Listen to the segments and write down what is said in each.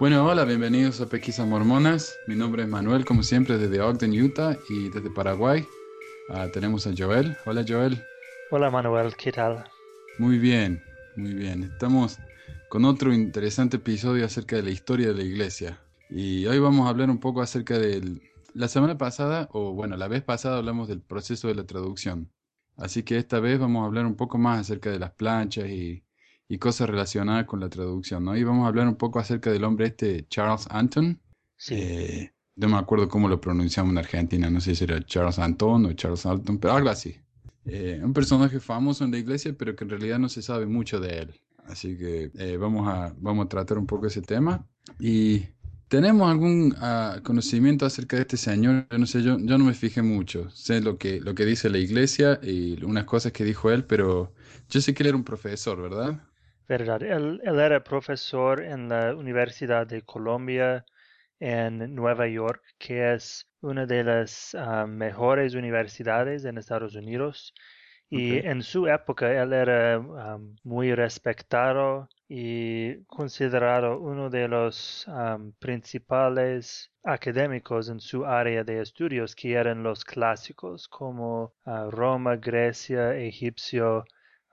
Bueno, hola, bienvenidos a Pesquisas Mormonas. Mi nombre es Manuel, como siempre, desde Ogden, Utah y desde Paraguay. Ah, tenemos a Joel. Hola, Joel. Hola, Manuel, ¿qué tal? Muy bien, muy bien. Estamos con otro interesante episodio acerca de la historia de la iglesia. Y hoy vamos a hablar un poco acerca del... La semana pasada, o bueno, la vez pasada hablamos del proceso de la traducción. Así que esta vez vamos a hablar un poco más acerca de las planchas y, y cosas relacionadas con la traducción, ¿no? Y vamos a hablar un poco acerca del hombre este, Charles Anton. Sí. Eh, no me acuerdo cómo lo pronunciamos en Argentina, no sé si era Charles Anton o Charles Anton, pero algo así. Eh, un personaje famoso en la iglesia, pero que en realidad no se sabe mucho de él. Así que eh, vamos, a, vamos a tratar un poco ese tema. Y tenemos algún ah, conocimiento acerca de este señor. Yo no sé, yo, yo no me fijé mucho. Sé lo que, lo que dice la iglesia y unas cosas que dijo él, pero yo sé que él era un profesor, ¿verdad? Verdad, él, él era profesor en la Universidad de Colombia en Nueva York, que es una de las ah, mejores universidades en Estados Unidos. Y en su época él era ah, muy respetado y considerado uno de los ah, principales académicos en su área de estudios, que eran los clásicos como Roma, Grecia, Egipcio,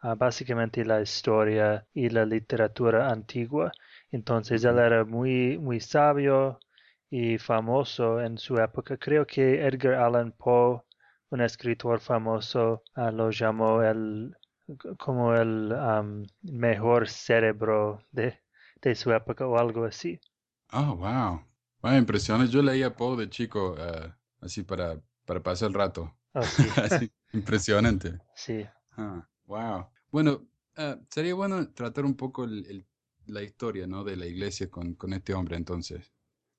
ah, básicamente la historia y la literatura antigua. Entonces él era muy, muy sabio y famoso en su época. Creo que Edgar Allan Poe, un escritor famoso, ah, lo llamó el como el am, mejor cerebro de, de su época o algo así. Oh, wow. Wow, impresionante. Yo leía Poe de chico, eh, así para, para pasar el rato. Oh, sí, Así, impresionante. sí, Ah, wow. Bueno, ah, sería bueno tratar un poco el- el- la historia, ¿no? de la iglesia con, con este hombre entonces.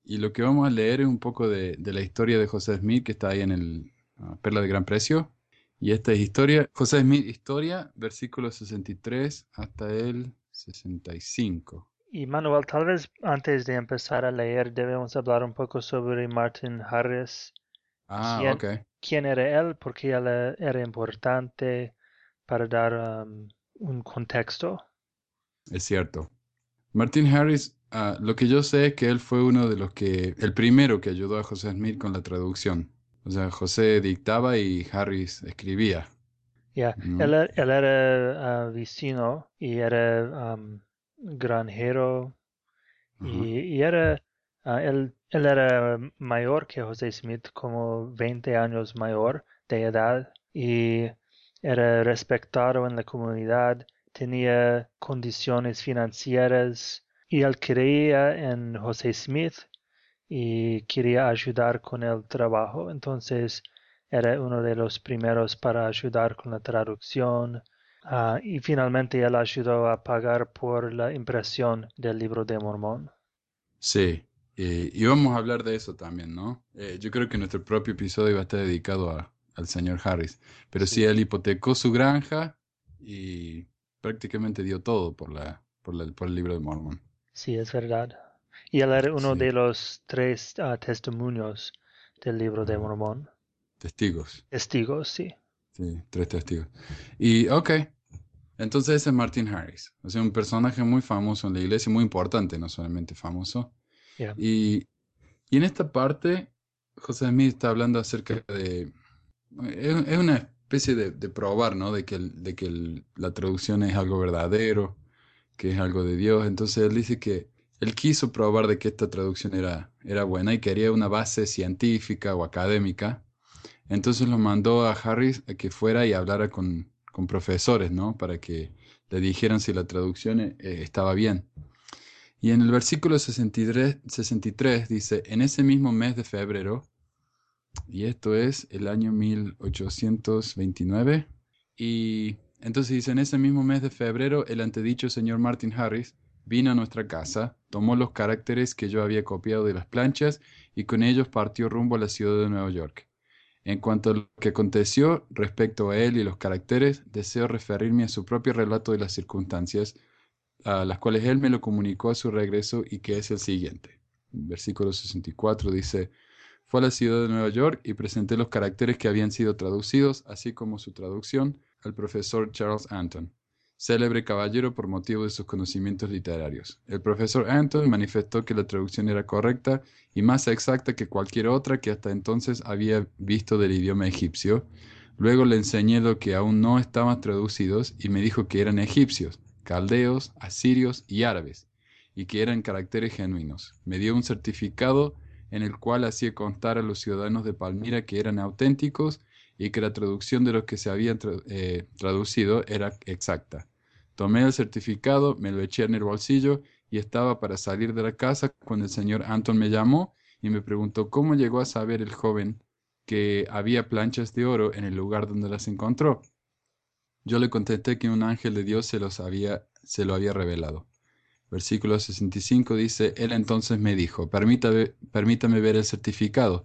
Y lo que vamos a leer es un poco de, de la historia de José Smith, que está ahí en el ah, Perla de Gran Precio. Y esta es historia, José Smith, historia, versículo 63 hasta el 65. Y Manuel, tal vez antes de empezar a leer debemos hablar un poco sobre Martin Harris. Ah, ¿Quién, ok. quién era él? ¿Por qué él era importante para dar um, un contexto? Es cierto. Martin Harris, ah, lo que yo sé es que él fue uno de los que, el primero que ayudó a José Smith con la traducción. O sea, José dictaba y Harris escribía, Ya, ¿no? Él, e- él era ah, vecino y era um, granjero Ajá. y, y era, ah, él, él era mayor que José Smith, como 20 años mayor de edad y era respetado en la comunidad, tenía condiciones financieras y él creía en José Smith y quería ayudar con el trabajo. Entonces era uno de los primeros para ayudar con la traducción. Ah, y finalmente él ayudó a pagar por la impresión del libro de Mormón. Sí, y vamos a hablar de eso también, ¿no? Eh, yo creo que nuestro propio episodio va a estar dedicado a- al señor Harris. Pero sí, Sí, él hipotecó su granja y prácticamente dio todo por la, por la- por el libro de Mormon. sí, es verdad. Y él era uno Sí, de los tres ah, testimonios del libro de. Mormón. Testigos. Testigos, sí. Sí, tres testigos. Y, ok, entonces ese es Martin Harris. O sea, un personaje muy famoso en la iglesia, muy importante, no solamente famoso. Yeah. Y, y en esta parte, José Smith está hablando acerca de... Es, una especie de, probar, ¿no? De que, de que la traducción es algo verdadero, que es algo de Dios. Entonces él dice que él quiso probar de que esta traducción era, era buena y quería una base científica o académica. Entonces lo mandó a Harris a que fuera y hablara con, con profesores, ¿no? Para que le dijeran si la traducción eh, estaba bien. Y en el versículo 63, 63 dice, en ese mismo mes de febrero, y esto es el año 1829, y entonces dice, en ese mismo mes de febrero, el antedicho señor Martin Harris vino a nuestra casa, tomó los caracteres que yo había copiado de las planchas y con ellos partió rumbo a la ciudad de Nueva York. En cuanto a lo que aconteció respecto a él y los caracteres, deseo referirme a su propio relato de las circunstancias, a las cuales él me lo comunicó a su regreso y que es el siguiente. Versículo 64 dice, fue a la ciudad de Nueva York y presenté los caracteres que habían sido traducidos, así como su traducción, al profesor Charles Anton. célebre caballero por motivo de sus conocimientos literarios. El profesor Anton manifestó que la traducción era correcta y más exacta que cualquier otra que hasta entonces había visto del idioma egipcio. Luego le enseñé lo que aún no estaban traducidos y me dijo que eran egipcios, caldeos, asirios y árabes, y que eran caracteres genuinos. Me dio un certificado en el cual hacía constar a los ciudadanos de Palmira que eran auténticos y que la traducción de los que se habían eh, traducido era exacta. Tomé el certificado, me lo eché en el bolsillo y estaba para salir de la casa cuando el señor Anton me llamó y me preguntó cómo llegó a saber el joven que había planchas de oro en el lugar donde las encontró. Yo le contesté que un ángel de Dios se, los había, se lo había revelado. Versículo 65 dice, Él entonces me dijo, permítame, permítame ver el certificado.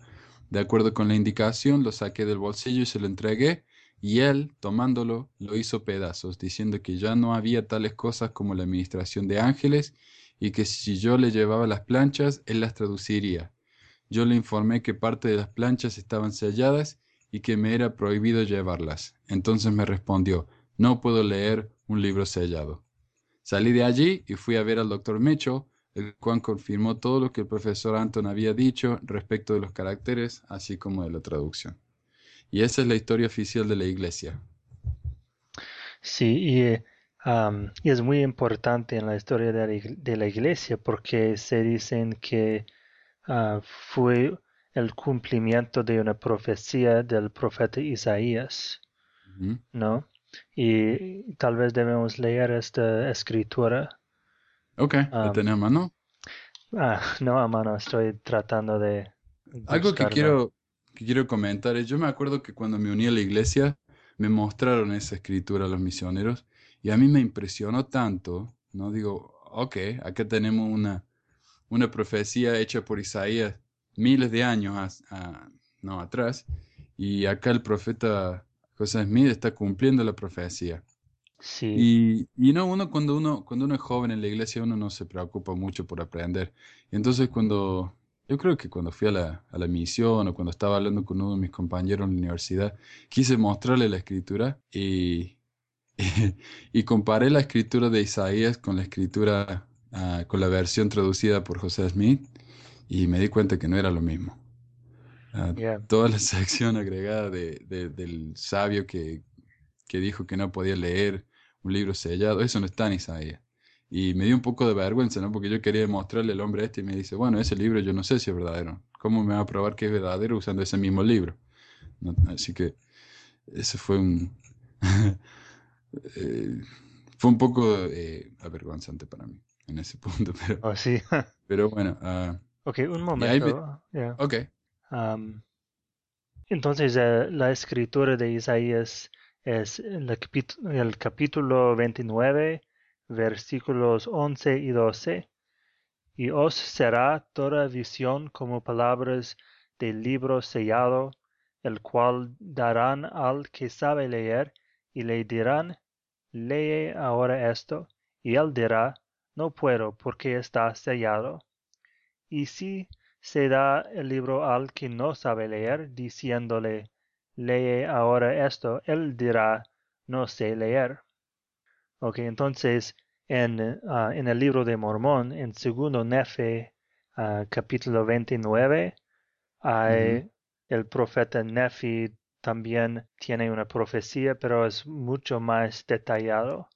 De acuerdo con la indicación, lo saqué del bolsillo y se lo entregué, y él, tomándolo, lo hizo pedazos, diciendo que ya no había tales cosas como la administración de ángeles, y que si yo le llevaba las planchas, él las traduciría. Yo le informé que parte de las planchas estaban selladas y que me era prohibido llevarlas. Entonces me respondió, no puedo leer un libro sellado. Salí de allí y fui a ver al doctor Mitchell, el cual confirmó todo lo que el profesor Anton había dicho respecto de los caracteres, así como de la traducción. Y esa es la historia oficial de la iglesia. Sí, y, es muy importante en la historia de la, iglesia porque se dicen que ah, fue el cumplimiento de una profecía del profeta Isaías, ¿no? Y tal vez debemos leer esta escritura. Ok, ¿la tenés a mano? Ah, no a mano, estoy tratando de... Algo que quiero, que quiero comentar es, yo me acuerdo que cuando me uní a la iglesia, me mostraron esa escritura a los misioneros y a mí me impresionó tanto, ¿no? Digo, ok, acá tenemos una, una profecía hecha por Isaías miles de años no, atrás y acá el profeta José Smith está cumpliendo la profecía. Sí. Y, y, no, uno cuando uno cuando uno es joven en la iglesia uno no se preocupa mucho por aprender. Y entonces cuando yo creo que cuando fui a la, a la, misión o cuando estaba hablando con uno de mis compañeros en la universidad, quise mostrarle la escritura y, y, comparé la escritura de Isaías con la escritura, ah, con la versión traducida por José Smith y me di cuenta que no era lo mismo. Toda la sección agregada de, del sabio que, que dijo que no podía leer un libro sellado, eso no está en Isaías. Y me dio un poco de vergüenza, ¿no? Porque yo quería mostrarle al hombre este y me dice, bueno, ese libro yo no sé si es verdadero. ¿Cómo me va a probar que es verdadero usando ese mismo libro? Así que ese fue un... eh, fue un poco eh, avergonzante para mí en ese punto, pero... Oh, sí. pero bueno. Uh, ok, un momento. Ok. Entonces, uh, la escritura de Isaías es el capítulo 29 versículos 11 y 12. Y os será toda visión como palabras del libro sellado, el cual darán al que sabe leer, y le dirán, lee ahora esto, y él dirá, no puedo, porque está sellado. Y si se da el libro al que no sabe leer, diciéndole, lee ahora esto, él dirá, no sé leer. Ok, entonces en, ah, en el libro de Mormón, en segundo Nefe, uh, capítulo 29, hay, el profeta Nefi también tiene una profecía, pero es mucho más detallado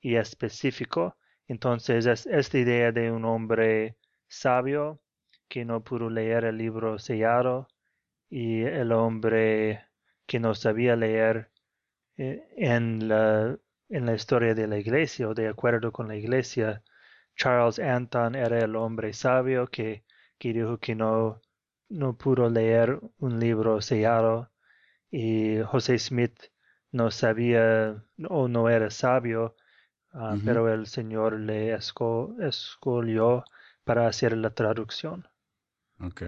y específico. Entonces es esta idea de un hombre sabio que no pudo leer el libro sellado y el hombre que no sabía leer eh, en la, en la historia de la iglesia o de acuerdo con la iglesia, Charles Anton era el hombre sabio que, que dijo que no, no pudo leer un libro sellado y José Smith no sabía o no era sabio, ah, pero el Señor le escogió para hacer la traducción. Ok.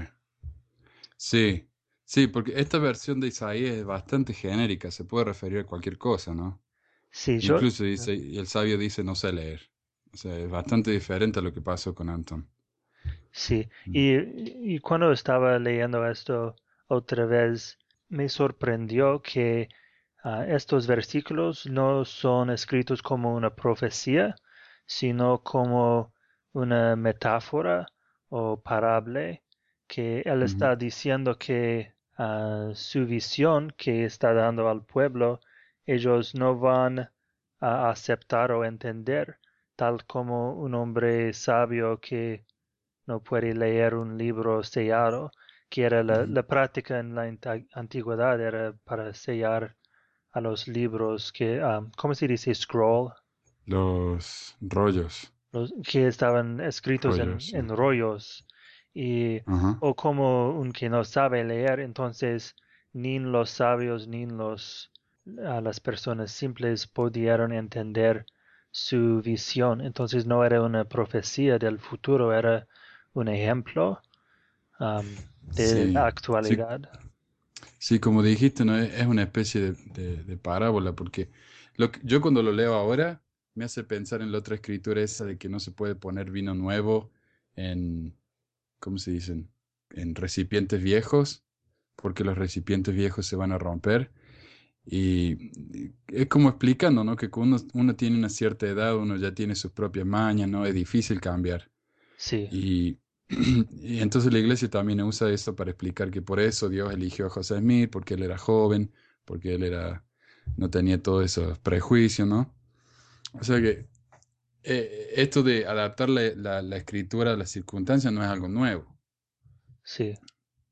Sí, Sí, porque esta versión de Isaías es bastante genérica, se puede referir a cualquier cosa, ¿no? Sí, Incluso dice, y el sabio dice no sé leer. O sea, es bastante diferente a lo que pasó con Anton. Sí, mm. y, y cuando estaba leyendo esto otra vez, me sorprendió que Ah, estos versículos no son escritos como una profecía, sino como una metáfora o parable que él está diciendo que ah, su visión que está dando al pueblo, ellos no van a aceptar o entender, tal como un hombre sabio que no puede leer un libro sellado, que era la, práctica en la antigüedad, era para sellar a los libros que, um, ¿cómo se dice? Scroll. Los rollos. Los que estaban escritos en, rollos. Y, o como un que no sabe leer, entonces ni los sabios ni los, a las personas simples pudieron entender su visión. Entonces no era una profecía del futuro, era un ejemplo um, de la actualidad. Sí. como dijiste, ¿no? es, una especie de, parábola, porque lo yo cuando lo leo ahora me hace pensar en la otra escritura esa de que no se puede poner vino nuevo en, ¿cómo se dicen? En recipientes viejos, porque los recipientes viejos se van a romper. Y es como explicando, ¿no? Que cuando uno, uno, tiene una cierta edad, uno ya tiene sus propias mañas, ¿no? Es difícil cambiar. Sí. Y, y entonces la iglesia también usa esto para explicar que por eso Dios eligió a José Smith, porque él era joven, porque él era, no tenía todos esos prejuicios, ¿no? O sea que eh, esto de adaptar la, la, escritura a las circunstancias no es algo nuevo. Sí.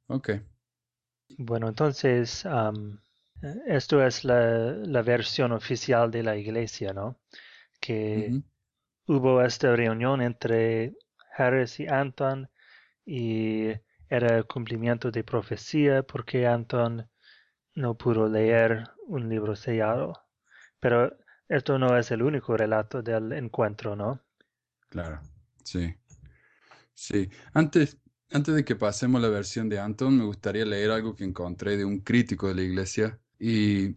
Ok. Bueno, entonces, esto es la, la, versión oficial de la iglesia, ¿no? Que hubo esta reunión entre Harris y Anton y era cumplimiento de profecía porque Anton no pudo leer un libro sellado. Pero esto no es el único relato del encuentro, ¿no? Claro, sí. Sí. Antes, antes de que pasemos la versión de Anton, me gustaría leer algo que encontré de un crítico de la iglesia y,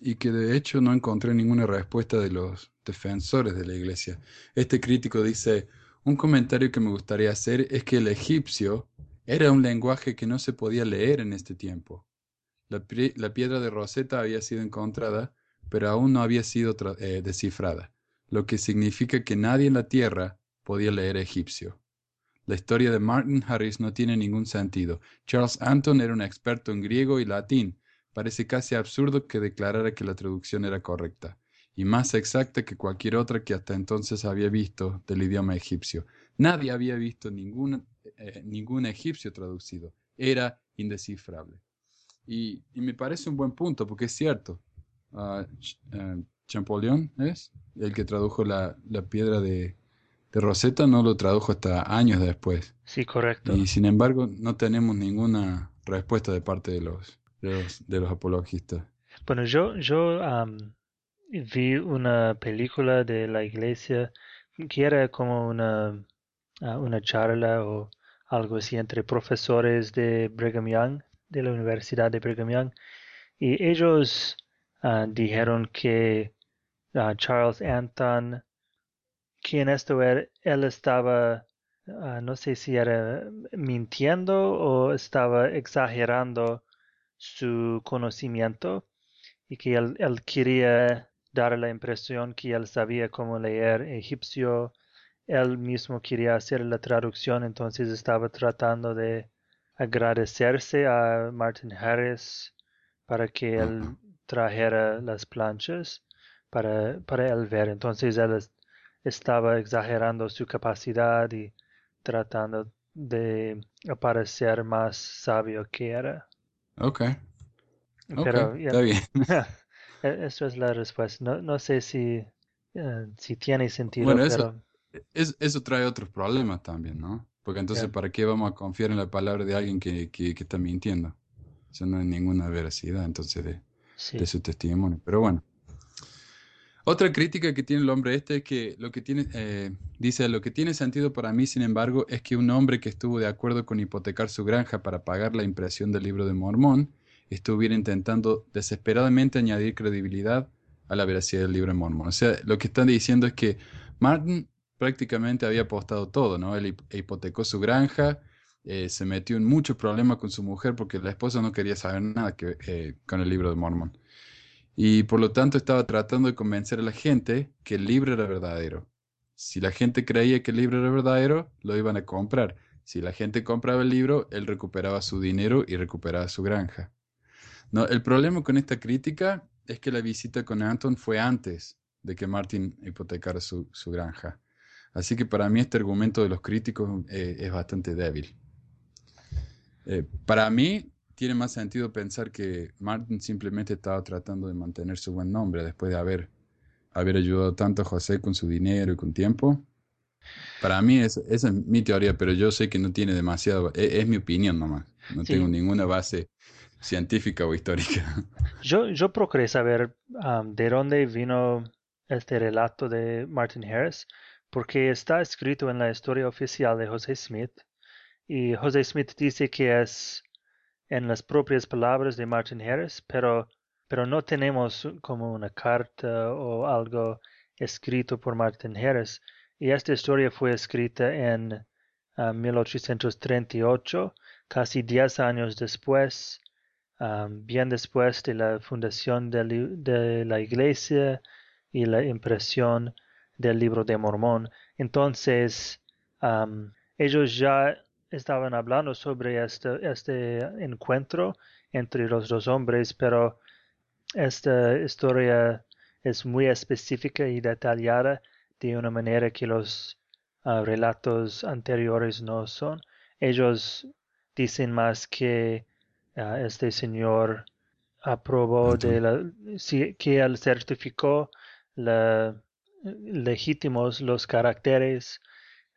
y que de hecho no encontré ninguna respuesta de los defensores de la iglesia. Este crítico dice, un comentario que me gustaría hacer es que el egipcio era un lenguaje que no se podía leer en este tiempo. La, piedra de Rosetta había sido encontrada, pero aún no había sido eh, descifrada, lo que significa que nadie en la tierra podía leer egipcio. La historia de Martin Harris no tiene ningún sentido. Charles Anton era un experto en griego y latín. Parece casi absurdo que declarara que la traducción era correcta y más exacta que cualquier otra que hasta entonces había visto del idioma egipcio. Nadie había visto ningún, eh, ningún egipcio traducido. Era indescifrable. Y, me parece un buen punto, porque es cierto. Uh, Champollion es el que tradujo la, piedra de, de, Rosetta, no lo tradujo hasta años después. Sí, correcto. Y sin embargo, no tenemos ninguna respuesta de parte de los, de los, apologistas. Bueno, yo, yo vi una película de la iglesia que era como una, ah, una charla o algo así entre profesores de Brigham Young, de la Universidad de Brigham Young, y ellos ah, dijeron que ah, Charles Anton, que en esto él, él estaba, no sé si era mintiendo o estaba exagerando su conocimiento y que él quería dar la impresión que él sabía cómo leer egipcio. Él mismo quería hacer la traducción, entonces estaba tratando de agradecerse a Martin Harris para que él trajera las planchas para, para él ver. Entonces él estaba exagerando su capacidad y tratando de parecer más sabio que era. Ok. Pero, está bien. E-, eso es la respuesta. No, no sé si, eh, si tiene sentido. Bueno, eso, eso trae otros problemas también, ¿no? Porque entonces, ¿para qué vamos a confiar en la palabra de alguien que, que, está mintiendo? Eso no hay ninguna veracidad entonces de, de su testimonio. Pero bueno. Otra crítica que tiene el hombre este es que lo que tiene, eh, dice, lo que tiene sentido para mí, sin embargo, es que un hombre que estuvo de acuerdo con hipotecar su granja para pagar la impresión del libro de Mormón estuviera intentando desesperadamente añadir credibilidad a la veracidad del libro de Mormón. O sea, lo que están diciendo es que Martin prácticamente había apostado todo, ¿no? Él hipotecó su granja, eh, se metió en muchos problemas con su mujer porque la esposa no quería saber nada eh, con el libro de Mormón. Y por lo tanto estaba tratando de convencer a la gente que el libro era verdadero. Si la gente creía que el libro era verdadero, lo iban a comprar. Si la gente compraba el libro, él recuperaba su dinero y recuperaba su granja. No, el problema con esta crítica es que la visita con Anton fue antes de que Martin hipotecara su, granja. Así que para mí este argumento de los críticos eh, es bastante débil. Eh, para mí tiene más sentido pensar que Martin simplemente estaba tratando de mantener su buen nombre después de haber, haber ayudado tanto a José con su dinero y con tiempo. Para mí esa es mi teoría, pero yo sé que no tiene demasiado, e, es, mi opinión nomás, no tengo ninguna base científica o histórica. Yo, yo procuré saber um, de dónde vino este relato de Martin Harris, porque está escrito en la historia oficial de José Smith, y José Smith dice que es en las propias palabras de Martin Harris, pero, pero no tenemos como una carta o algo escrito por Martin Harris. Y esta historia fue escrita en 1838, ah, casi 10 años después, ah, bien después de la fundación de, la iglesia y la impresión del libro de Mormón. Entonces, ah, ellos ya estaban hablando sobre este, este encuentro entre los dos hombres, pero esta historia es muy específica y detallada de una manera que los ah, relatos anteriores no son. Ellos dicen más que ah, este señor aprobó de la, que él certificó la, legítimos los caracteres,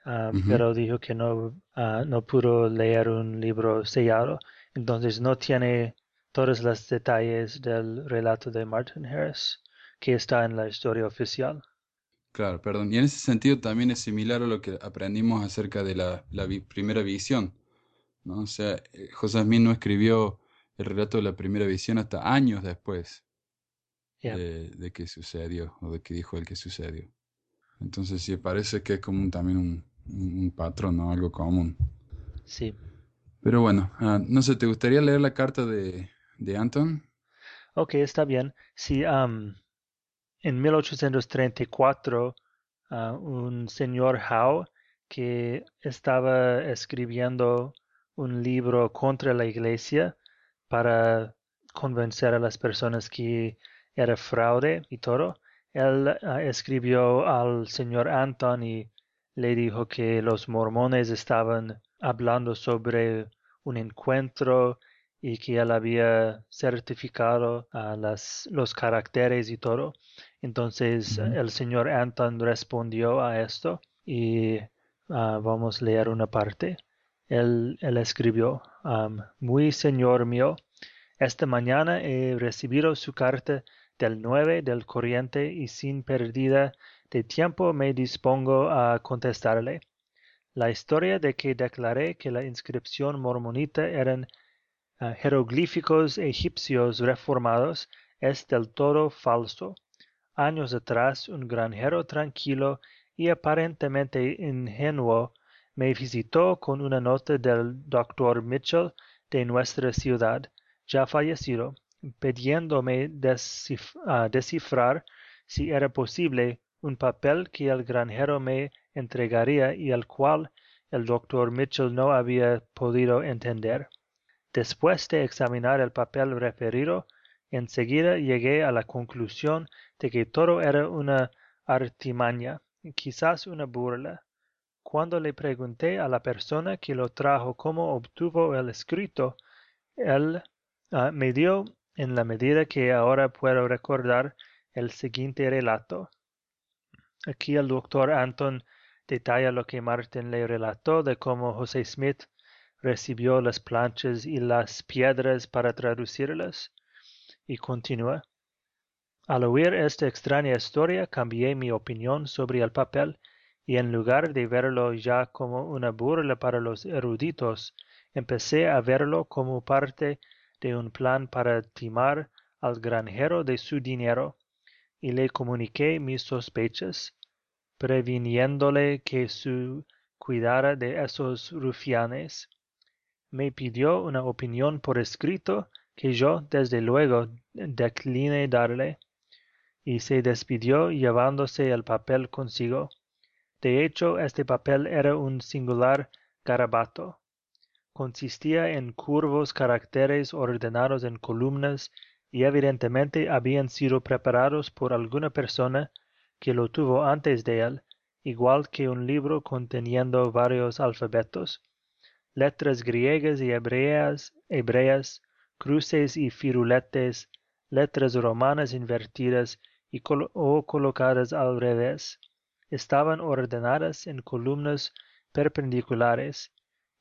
ah, pero dijo que no, no pudo leer un libro sellado. Entonces no tiene todos los detalles del relato de Martin Harris que está en la historia oficial. Claro, perdón. Y en ese sentido también es similar a lo que aprendimos acerca de la, primera visión. ¿no? O sea, eh, José Smith no escribió el relato de la primera visión hasta años después de, que sucedió, o de que dijo él que sucedió. Entonces sí, parece que es como también un, patrón, ¿no? Algo común. Sí. Pero bueno, ah, no sé, ¿te gustaría leer la carta de, de Anton? Ok, está bien. Sí, en 1834, ah, un señor Howe que estaba escribiendo un libro contra la iglesia para convencer a las personas que era fraude y todo. Él ah, escribió al señor Anton y le dijo que los mormones estaban hablando sobre un encuentro y que él había certificado a las, los caracteres y todo. Entonces el señor Anton respondió a esto y ah, vamos a leer una parte. Él, él escribió, Muy señor mío, esta mañana he recibido su carta del 9 del corriente y sin pérdida de tiempo me dispongo a contestarle. La historia de que declaré que la inscripción mormonita eran jeroglíficos egipcios reformados es del todo falso. Años atrás un granjero tranquilo y aparentemente ingenuo me visitó con una nota del doctor Mitchell de nuestra ciudad, ya fallecido, pidiéndome descifrar si era posible un papel que el granjero me entregaría y el cual el doctor Mitchell no había podido entender. Después de examinar el papel referido, enseguida llegué a la conclusión de que todo era una artimaña, quizás una burla. Cuando le pregunté a la persona que lo trajo cómo obtuvo el escrito, él ah, me dio, en la medida que ahora puedo recordar, el siguiente relato. Aquí el doctor Anton detalla lo que Martin le relató de cómo José Smith recibió las planchas y las piedras para traducirlas, y continúa. Al oír esta extraña historia cambié mi opinión sobre el papel y en lugar de verlo ya como una burla para los eruditos, empecé a verlo como parte de un plan para timar al granjero de su dinero, y le comuniqué mis sospechas, previniéndole que su cuidara de esos rufianes me pidió una opinión por escrito que yo desde luego decliné darle, y se despidió llevándose el papel consigo. De hecho, este papel era un singular garabato. Consistía en curvos caracteres ordenados en columnas y evidentemente habían sido preparados por alguna persona que lo tuvo antes de él, igual que un libro conteniendo varios alfabetos, letras griegas y hebreas, hebreas cruces y firuletes, letras romanas invertidas y o colocadas al revés. Estaban ordenadas en columnas perpendiculares,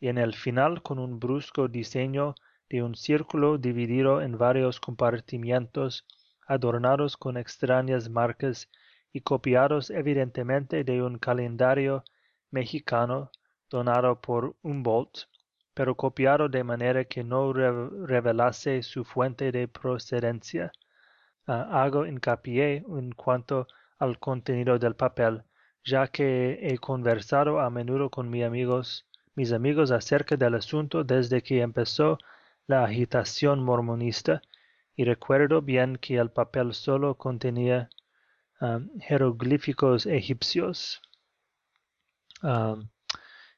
y en el final con un brusco diseño de un círculo dividido en varios compartimientos adornados con extrañas marcas y copiados evidentemente de un calendario mexicano donado por Humboldt, pero copiado de manera que no revelase su fuente de procedencia. Ah, hago hincapié en cuanto al contenido del papel, ya que he conversado a menudo con mis amigos, mis amigos acerca del asunto desde que empezó la agitación mormonista, y recuerdo bien que el papel solo contenía um, jeroglíficos egipcios. Um,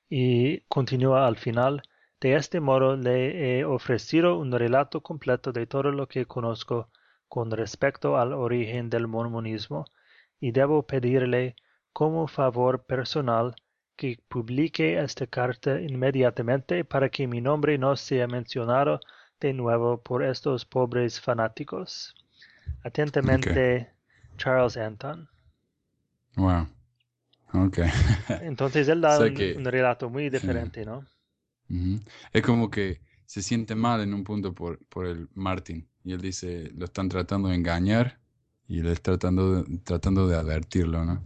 y continúa al final, de este modo le he ofrecido un relato completo de todo lo que conozco con respecto al origen del mormonismo, y debo pedirle como favor personal que publique esta carta inmediatamente para que mi nombre no sea mencionado de nuevo por estos pobres fanáticos. Atentamente, Charles Anton. Wow. Ok. Entonces él da un, relato muy diferente, ¿no? Es como que se siente mal en un punto por, por el Martin y él dice, lo están tratando de engañar y él está tratando tratando de advertirlo, ¿no?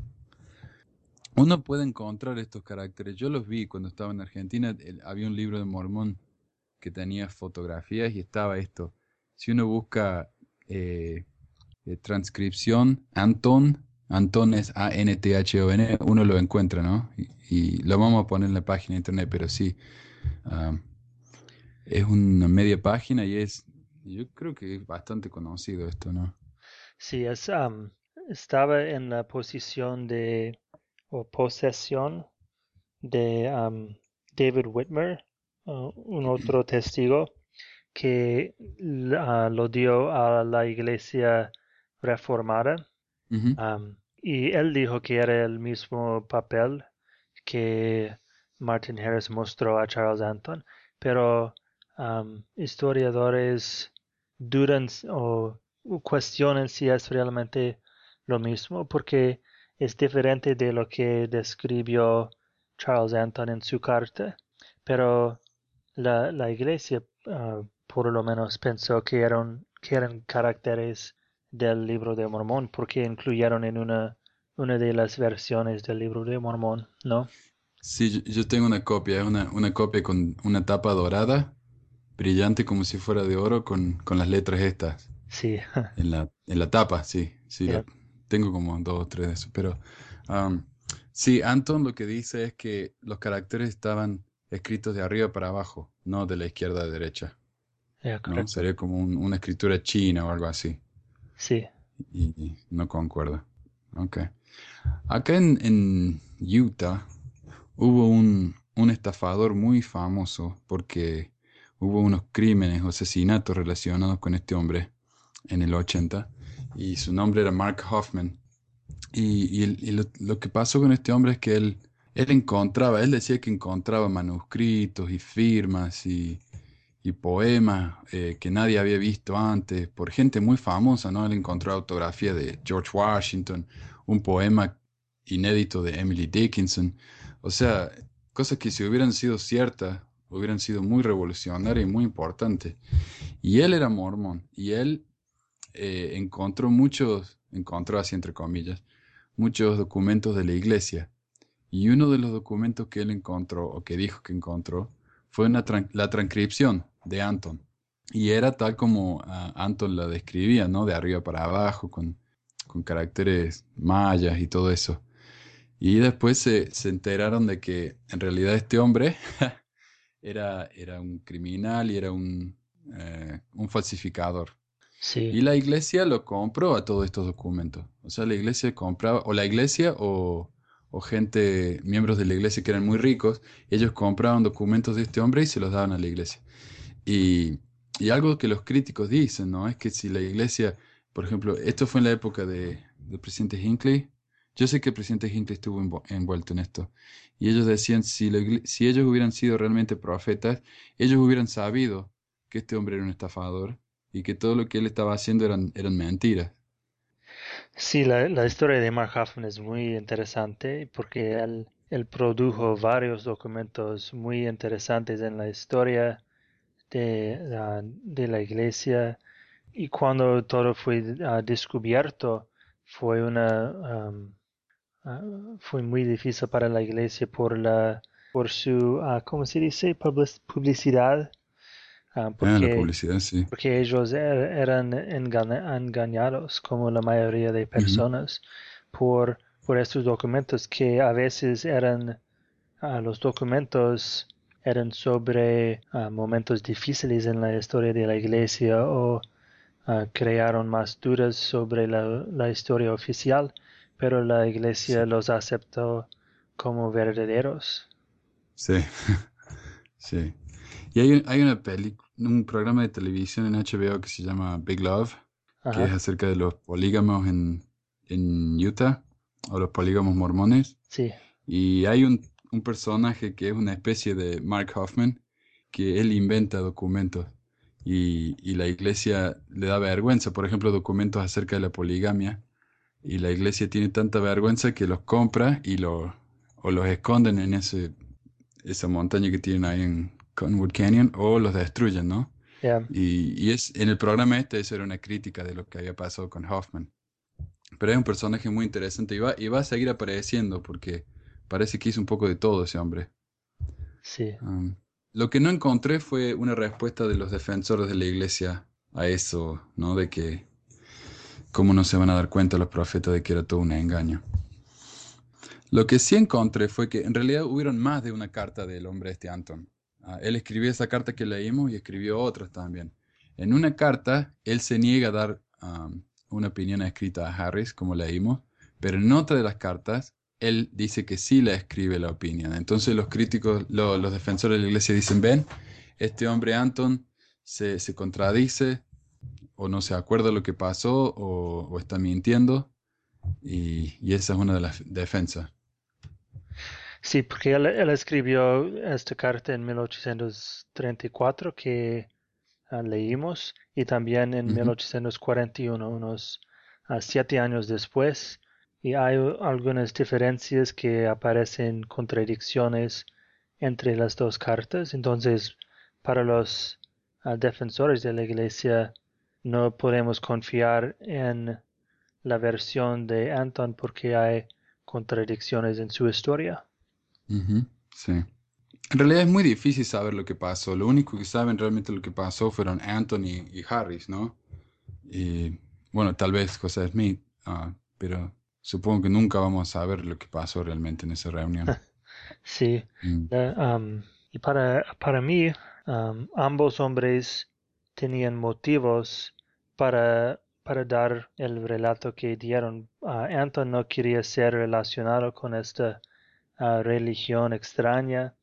Uno puede encontrar estos caracteres. Yo los vi cuando estaba en Argentina. había un libro de Mormón que tenía fotografías y estaba esto. Si uno busca eh, eh, transcripción, Anton, Anton es A-N-T-H-O-N, uno lo encuentra, ¿no? Y, lo vamos a poner en la página de internet, pero sí. Ah, es una media página y es, yo creo que es bastante conocido esto, ¿no? Sí, es, estaba en la posición de o posesión de David Whitmer, uh, un otro testigo que lo dio a la iglesia reformada. y él dijo que era el mismo papel que Martin Harris mostró a Charles Anton, pero historiadores dudan o cuestionan si es realmente lo mismo, porque es diferente de lo que describió Charles Anton en su carta, pero la, la iglesia ah, por lo menos pensó que eran, que eran caracteres del libro de Mormón porque incluyeron en una, una de las versiones del libro de Mormón, ¿no? Sí, yo tengo una copia, una, una copia con una tapa dorada, brillante como si fuera de oro, con, con las letras estas. Sí. En la, en la tapa, sí, sí, tengo como dos o tres de esos, pero sí, Anton lo que dice es que los caracteres estaban escritos de arriba para abajo, no de la izquierda a derecha. ¿no? Sería como una escritura china o algo así. Sí. Y, no concuerda. Ok. Acá en, en Utah hubo un, un, estafador muy famoso porque hubo unos crímenes o asesinatos relacionados con este hombre en el 80 y su nombre era Mark Hoffman. Y, y, lo, que pasó con este hombre es que él, él encontraba, él decía que encontraba manuscritos y firmas y, y poemas eh, que nadie había visto antes por gente muy famosa, ¿no? Él encontró autografía de George Washington, un poema inédito de Emily Dickinson, o sea, cosas que si hubieran sido ciertas, hubieran sido muy revolucionarias y muy importantes. Y él era mormón, y él eh, encontró muchos, encontró así entre comillas, muchos documentos de la iglesia. Y uno de los documentos que él encontró, o que dijo que encontró, fue la transcripción de Anton. Y era tal como ah, Anton la describía, ¿no? De arriba para abajo, con, con caracteres mayas y todo eso. Y después se, se, enteraron de que en realidad este hombre era, era un criminal y era un, eh, un falsificador. Y la iglesia lo compró a todos estos documentos. O sea, la iglesia compraba, o la iglesia o, o gente, miembros de la iglesia que eran muy ricos, ellos compraban documentos de este hombre y se los daban a la iglesia. Y, y algo que los críticos dicen, ¿no? Es que si la iglesia, por ejemplo, esto fue en la época de, del presidente Hinckley. Yo sé que el presidente Hinckley estuvo envu- envuelto en esto. Y ellos decían, si, si ellos hubieran sido realmente profetas, ellos hubieran sabido que este hombre era un estafador y que todo lo que él estaba haciendo eran, eran mentiras. sí, la, la historia de Mark Hoffman es muy interesante porque él, él produjo varios documentos muy interesantes en la historia de, la- iglesia y cuando todo fue ah, descubierto fue una ah, fue muy difícil para la iglesia por la por su ah, ¿cómo se dice? Public- publicidad ah, Ah, la porque publicidad, sí. porque ellos er- eran engañados como la mayoría de personas por por estos documentos que a veces eran ah, los documentos eran sobre momentos difíciles en la historia de la iglesia o crearon más dudas sobre la, la historia oficial, pero la iglesia Sí, los aceptó como verdaderos. sí, sí. Y hay, un- hay una peli, un programa de televisión en HBO que se llama Big Love, que es acerca de los polígamos en, en Utah, o los polígamos mormones. sí, Y hay un, un personaje que es una especie de Mark Hoffman, que él inventa documentos. Y, y la iglesia le da vergüenza, por ejemplo, documentos acerca de la poligamia. Y la iglesia tiene tanta vergüenza que los compra y lo, o los esconden en ese, esa montaña que tienen ahí en Conwood Canyon, o los destruyen, ¿no? Y, y es, en el programa este, eso era una crítica de lo que había pasado con Hoffman. Pero es un personaje muy interesante y va, y va a seguir apareciendo porque parece que hizo un poco de todo ese hombre. sí, Um, lo que no encontré fue una respuesta de los defensores de la iglesia a eso, ¿no? De que cómo no se van a dar cuenta los profetas de que era todo un engaño. Lo que sí encontré fue que en realidad hubieron más de una carta del hombre este Anton. Ah, él escribió esa carta que leímos y escribió otras también. En una carta, él se niega a dar una opinión escrita a Harris, como leímos, pero en otra de las cartas, él dice que sí le escribe la opinión. Entonces los críticos, lo- los defensores de la iglesia dicen, ven, este hombre Anton se, contradice o no se acuerda lo que pasó o, está mintiendo y esa es una de las defensas. Sí, porque él, él escribió esta carta en 1834 que ah, leímos y también en Ujú, 1841, unos ah, siete años después. Y hay uh, algunas diferencias que aparecen contradicciones entre las dos cartas. Entonces, para los ah, defensores de la iglesia, no podemos confiar en la versión de Anton porque hay contradicciones en su historia. Ujú, sí. En realidad es muy difícil saber lo que pasó. Lo único que saben realmente lo que pasó fueron Anthony y Harris, ¿no? Y bueno, tal vez José Smith, ah, pero supongo que nunca vamos a saber lo que pasó realmente en esa reunión. Sí, Mm, um, y para, para mí, um, ambos hombres tenían motivos para, para dar el relato que dieron. Ah, Anton no quería ser relacionado con esta religión extraña.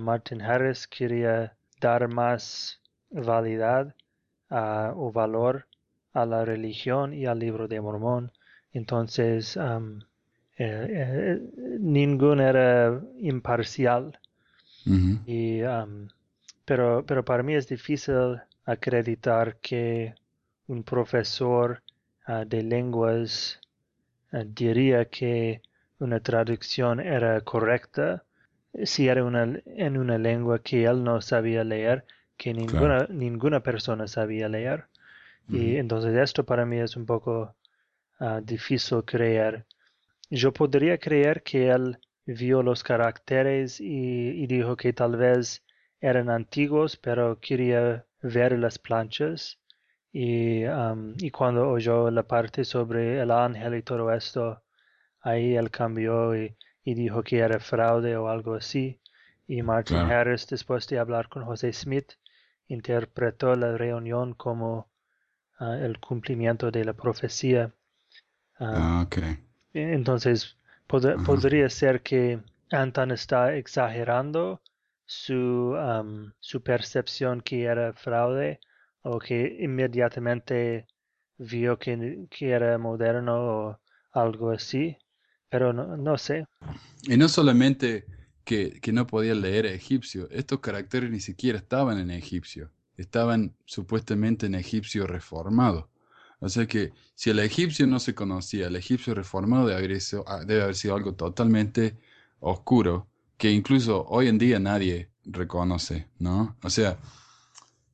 Martin Harris quería dar más validad o valor a la religión y al libro de Mormón. Entonces, um, eh, eh, ninguno era imparcial. Y, um, pero, pero para mí es difícil acreditar que un profesor ah, de lenguas ah, diría que una traducción era correcta si era una, en una lengua que él no sabía leer, que Claro. ninguna, ninguna persona sabía leer. Y entonces esto para mí es un poco ah, difícil creer. Yo podría creer que él vio los caracteres y, y dijo que tal vez eran antiguos, pero quería ver las planchas. Y, um, y cuando oyó la parte sobre el ángel y todo esto, ahí él cambió y, y dijo que era fraude o algo así. Y Martin Claro. Harris, después de hablar con José Smith, interpretó la reunión como ah, el cumplimiento de la profecía. Ah, ok. Entonces, podría ser que Anton está exagerando su, su percepción que era fraude o que inmediatamente vio que, que era moderno o algo así, pero no, no sé. Y no solamente que, que, no podía leer egipcio, estos caracteres ni siquiera estaban en egipcio, estaban supuestamente en egipcio reformado. O sea que si el egipcio no se conocía, el egipcio reformado debe haber sido, ah, debe haber sido algo totalmente oscuro, que incluso hoy en día nadie reconoce, ¿no? O sea,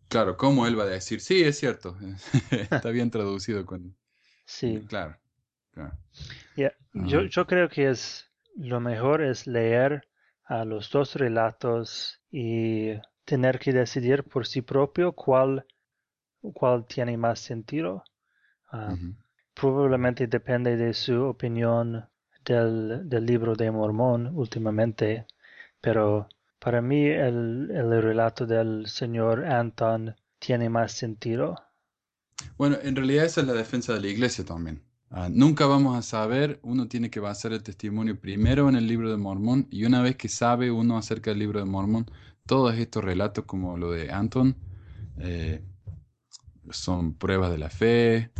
claro, ¿cómo él va a decir? Sí, es cierto, está bien traducido con... Sí. Claro. Yo, yo creo que es lo mejor es leer a los dos relatos y tener que decidir por sí propio cuál, cuál tiene más sentido. Ah, probablemente depende de su opinión del, del, libro de Mormón últimamente, pero para mí el, el relato del señor Anton tiene más sentido. Bueno, en realidad esa es la defensa de la iglesia también. Ah, nunca vamos a saber, uno tiene que basar el testimonio primero en el libro de Mormón y una vez que sabe uno acerca del libro de Mormón, todos estos relatos como lo de Anton eh, son pruebas de la fe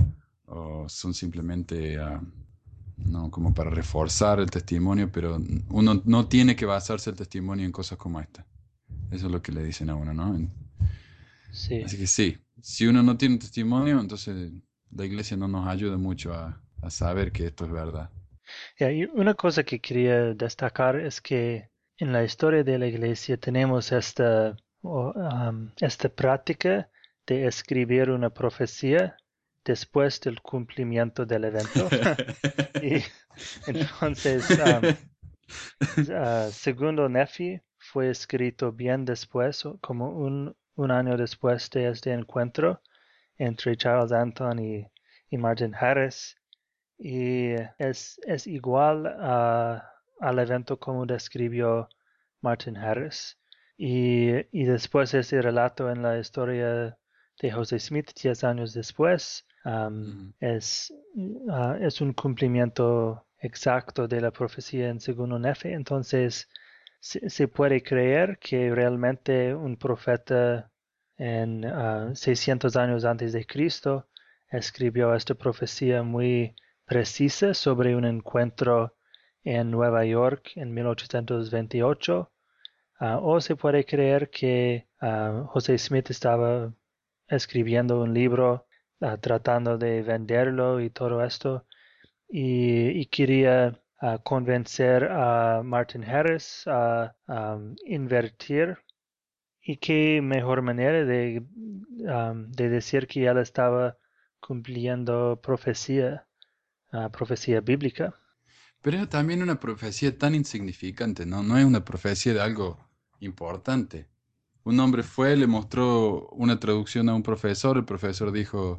o son simplemente ah, no como para reforzar el testimonio, pero uno no tiene que basarse el testimonio en cosas como esta. Eso es lo que le dicen a uno, ¿no? Sí. Así que sí, si uno no tiene testimonio, entonces la iglesia no nos ayuda mucho a, saber que esto es verdad. y una cosa que quería destacar es que en la historia de la iglesia tenemos esta, um, esta práctica de escribir una profecía después del cumplimiento del evento. y entonces, um, uh, segundo Nefi, fue escrito bien después, como un, un año después de este encuentro entre Charles Anton y, Martin Harris. Y es, es igual al evento como describió Martin Harris. Y, y después ese relato en la historia de José Smith, diez años después, um, es, uh, es un cumplimiento exacto de la profecía en segundo Nefe. Entonces, se, se, puede creer que realmente un profeta en 600 ah, años antes de Cristo, escribió esta profecía muy precisa sobre un encuentro en Nueva York en 1828. Ah, o se puede creer que uh, José Smith estaba escribiendo un libro tratando de venderlo y todo esto y, quería convencer a Martin Harris a invertir ¿Y qué mejor manera de, de decir que él estaba cumpliendo profecía, uh, profecía bíblica? Pero es también una profecía tan insignificante, ¿no? No es una profecía de algo importante. Un hombre fue, le mostró una traducción a un profesor, el profesor dijo,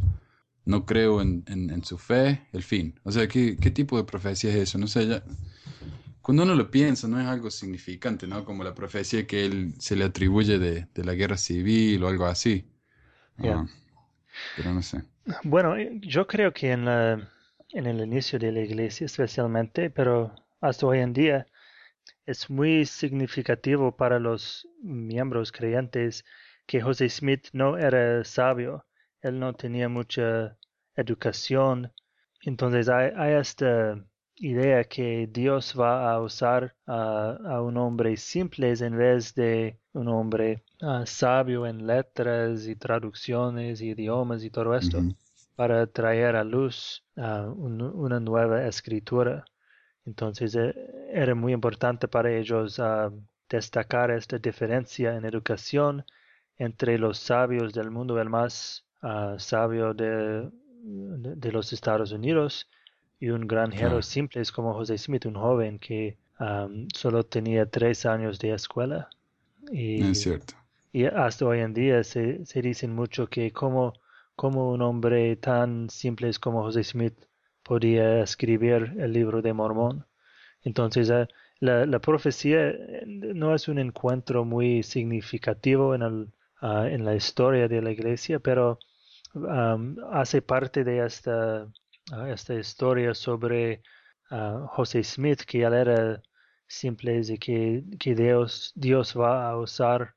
no creo en, en, su fe, el fin. O sea, ¿qué, ¿qué, tipo de profecía es eso? No sé, ya, cuando uno lo piensa, no es algo significante, ¿no? Como la profecía que él se le atribuye de, la guerra civil o algo así. Ah, pero no sé. Bueno, yo creo que en, en el inicio de la iglesia especialmente, pero hasta hoy en día, es muy significativo para los miembros creyentes que José Smith no era sabio, él no tenía mucha educación, entonces hay, esta idea que Dios va a usar a, un hombre simple en vez de un hombre ah, sabio en letras y traducciones, y idiomas y todo esto, para traer a luz una nueva escritura. Entonces eh, era muy importante para ellos ah, destacar esta diferencia en educación entre los sabios del mundo, el más ah, sabio de, de los Estados Unidos, y un granjero simple como José Smith, un joven que solo tenía tres años de escuela. Y, es cierto. Y hasta hoy en día se, se dicen mucho que como, como un hombre tan simple como José Smith podía escribir el libro de Mormón. Entonces, eh, la, la, profecía eh, no es un encuentro muy significativo en el ah, en la historia de la iglesia, pero hace parte de esta, ah, esta historia sobre José Smith, que él era simple y que, que Dios, Dios va a usar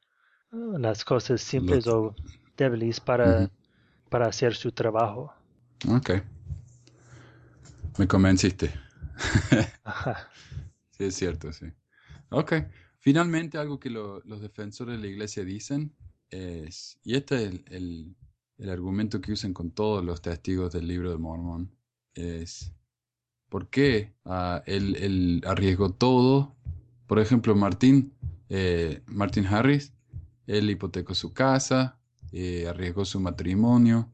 las cosas simples o débiles para, para hacer su trabajo. Ok. Me convenciste. sí, es cierto, sí. Ok. Finalmente, algo que los defensores de la iglesia dicen es, y este es el, argumento que usan con todos los testigos del libro de Mormón, es, ¿por qué ah, él, arriesgó todo? Por ejemplo, Martín, eh, Martin Harris, él hipotecó su casa, eh, arriesgó su matrimonio,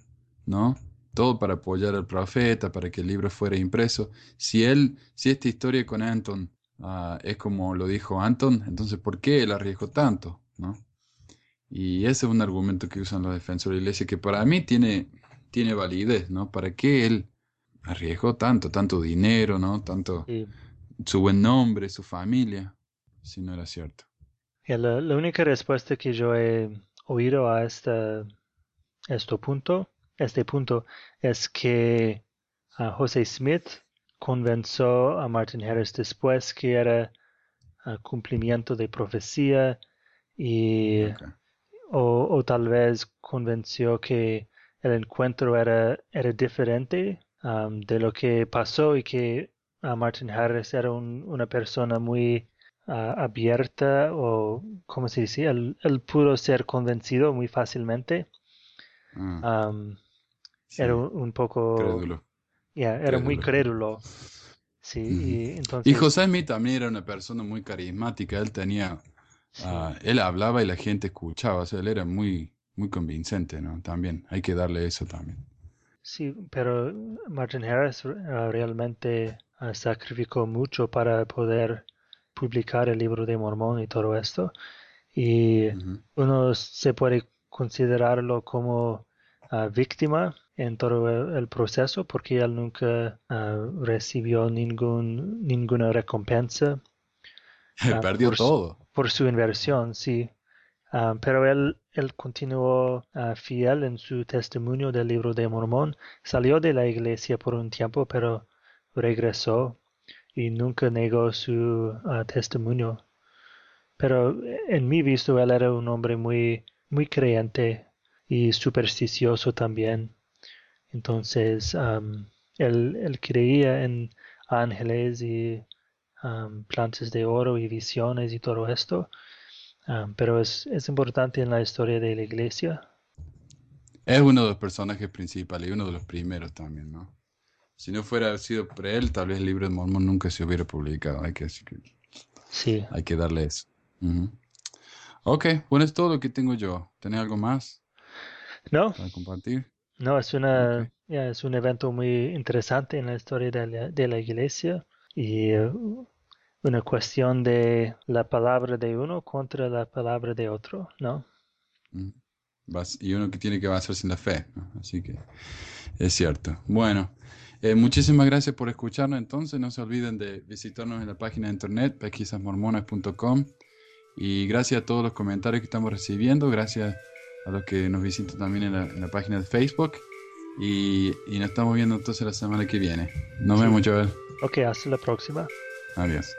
¿no? Todo para apoyar al profeta, para que el libro fuera impreso. Si él, si esta historia con Anton Ah, es como lo dijo Anton, entonces ¿por qué él arriesgó tanto? ¿no? Y ese es un argumento que usan los defensores de la iglesia que para mí tiene, tiene validez, ¿no? ¿Para qué él arriesgó tanto, tanto dinero, ¿no? Tanto su buen nombre, su familia, si no era cierto. la, única respuesta que yo he oído a este, este punto, este punto es que a José Smith convenció a Martin Harris después que era cumplimiento de profecía y o, tal vez convenció que el encuentro era, era diferente um, de lo que pasó y que Martin Harris era una persona muy uh, abierta o, ¿cómo se dice? Él, pudo ser convencido muy fácilmente. Um, era un, poco era muy crédulo. Sí, y entonces... Y José Smith también era una persona muy carismática, él tenía, ah, él hablaba y la gente escuchaba, o sea, él era muy, muy convincente, ¿no? También, hay que darle eso también. Sí, pero Martin Harris ah, realmente ah, sacrificó mucho para poder publicar el libro de Mormón y todo esto. Y uno se puede considerarlo como víctima en todo el proceso porque él nunca ah, recibió ningún, ninguna recompensa. Ah, perdió por todo. Su, por su inversión, sí. Ah, pero él, él continuó fiel en su testimonio del libro de Mormón. Salió de la iglesia por un tiempo, pero regresó y nunca negó su testimonio. Pero en mi visto él era un hombre muy, muy creyente y supersticioso también. Entonces, él, creía en ángeles y plantas de oro y visiones y todo esto, pero es, importante en la historia de la iglesia. Es uno de los personajes principales y uno de los primeros también, ¿no? Si no fuera sido por él, tal vez el libro de Mormón nunca se hubiera publicado. Hay que, sí. hay que darle eso. Ok, bueno, es todo lo que tengo yo. ¿Tenés algo más? No. Para compartir. No, es una, es un evento muy interesante en la historia de la, iglesia y uh, una cuestión de la palabra de uno contra la palabra de otro, ¿no? Y uno que tiene que basarse en la fe, Así que es cierto. Bueno, eh, muchísimas gracias por escucharnos entonces. No se olviden de visitarnos en la página de internet pesquisasmormonas.com y gracias a todos los comentarios que estamos recibiendo. Gracias a los que nos visitan también en la, página de Facebook. Y, nos estamos viendo entonces la semana que viene. Nos vemos, Joel. Ok, hasta la próxima. Adiós.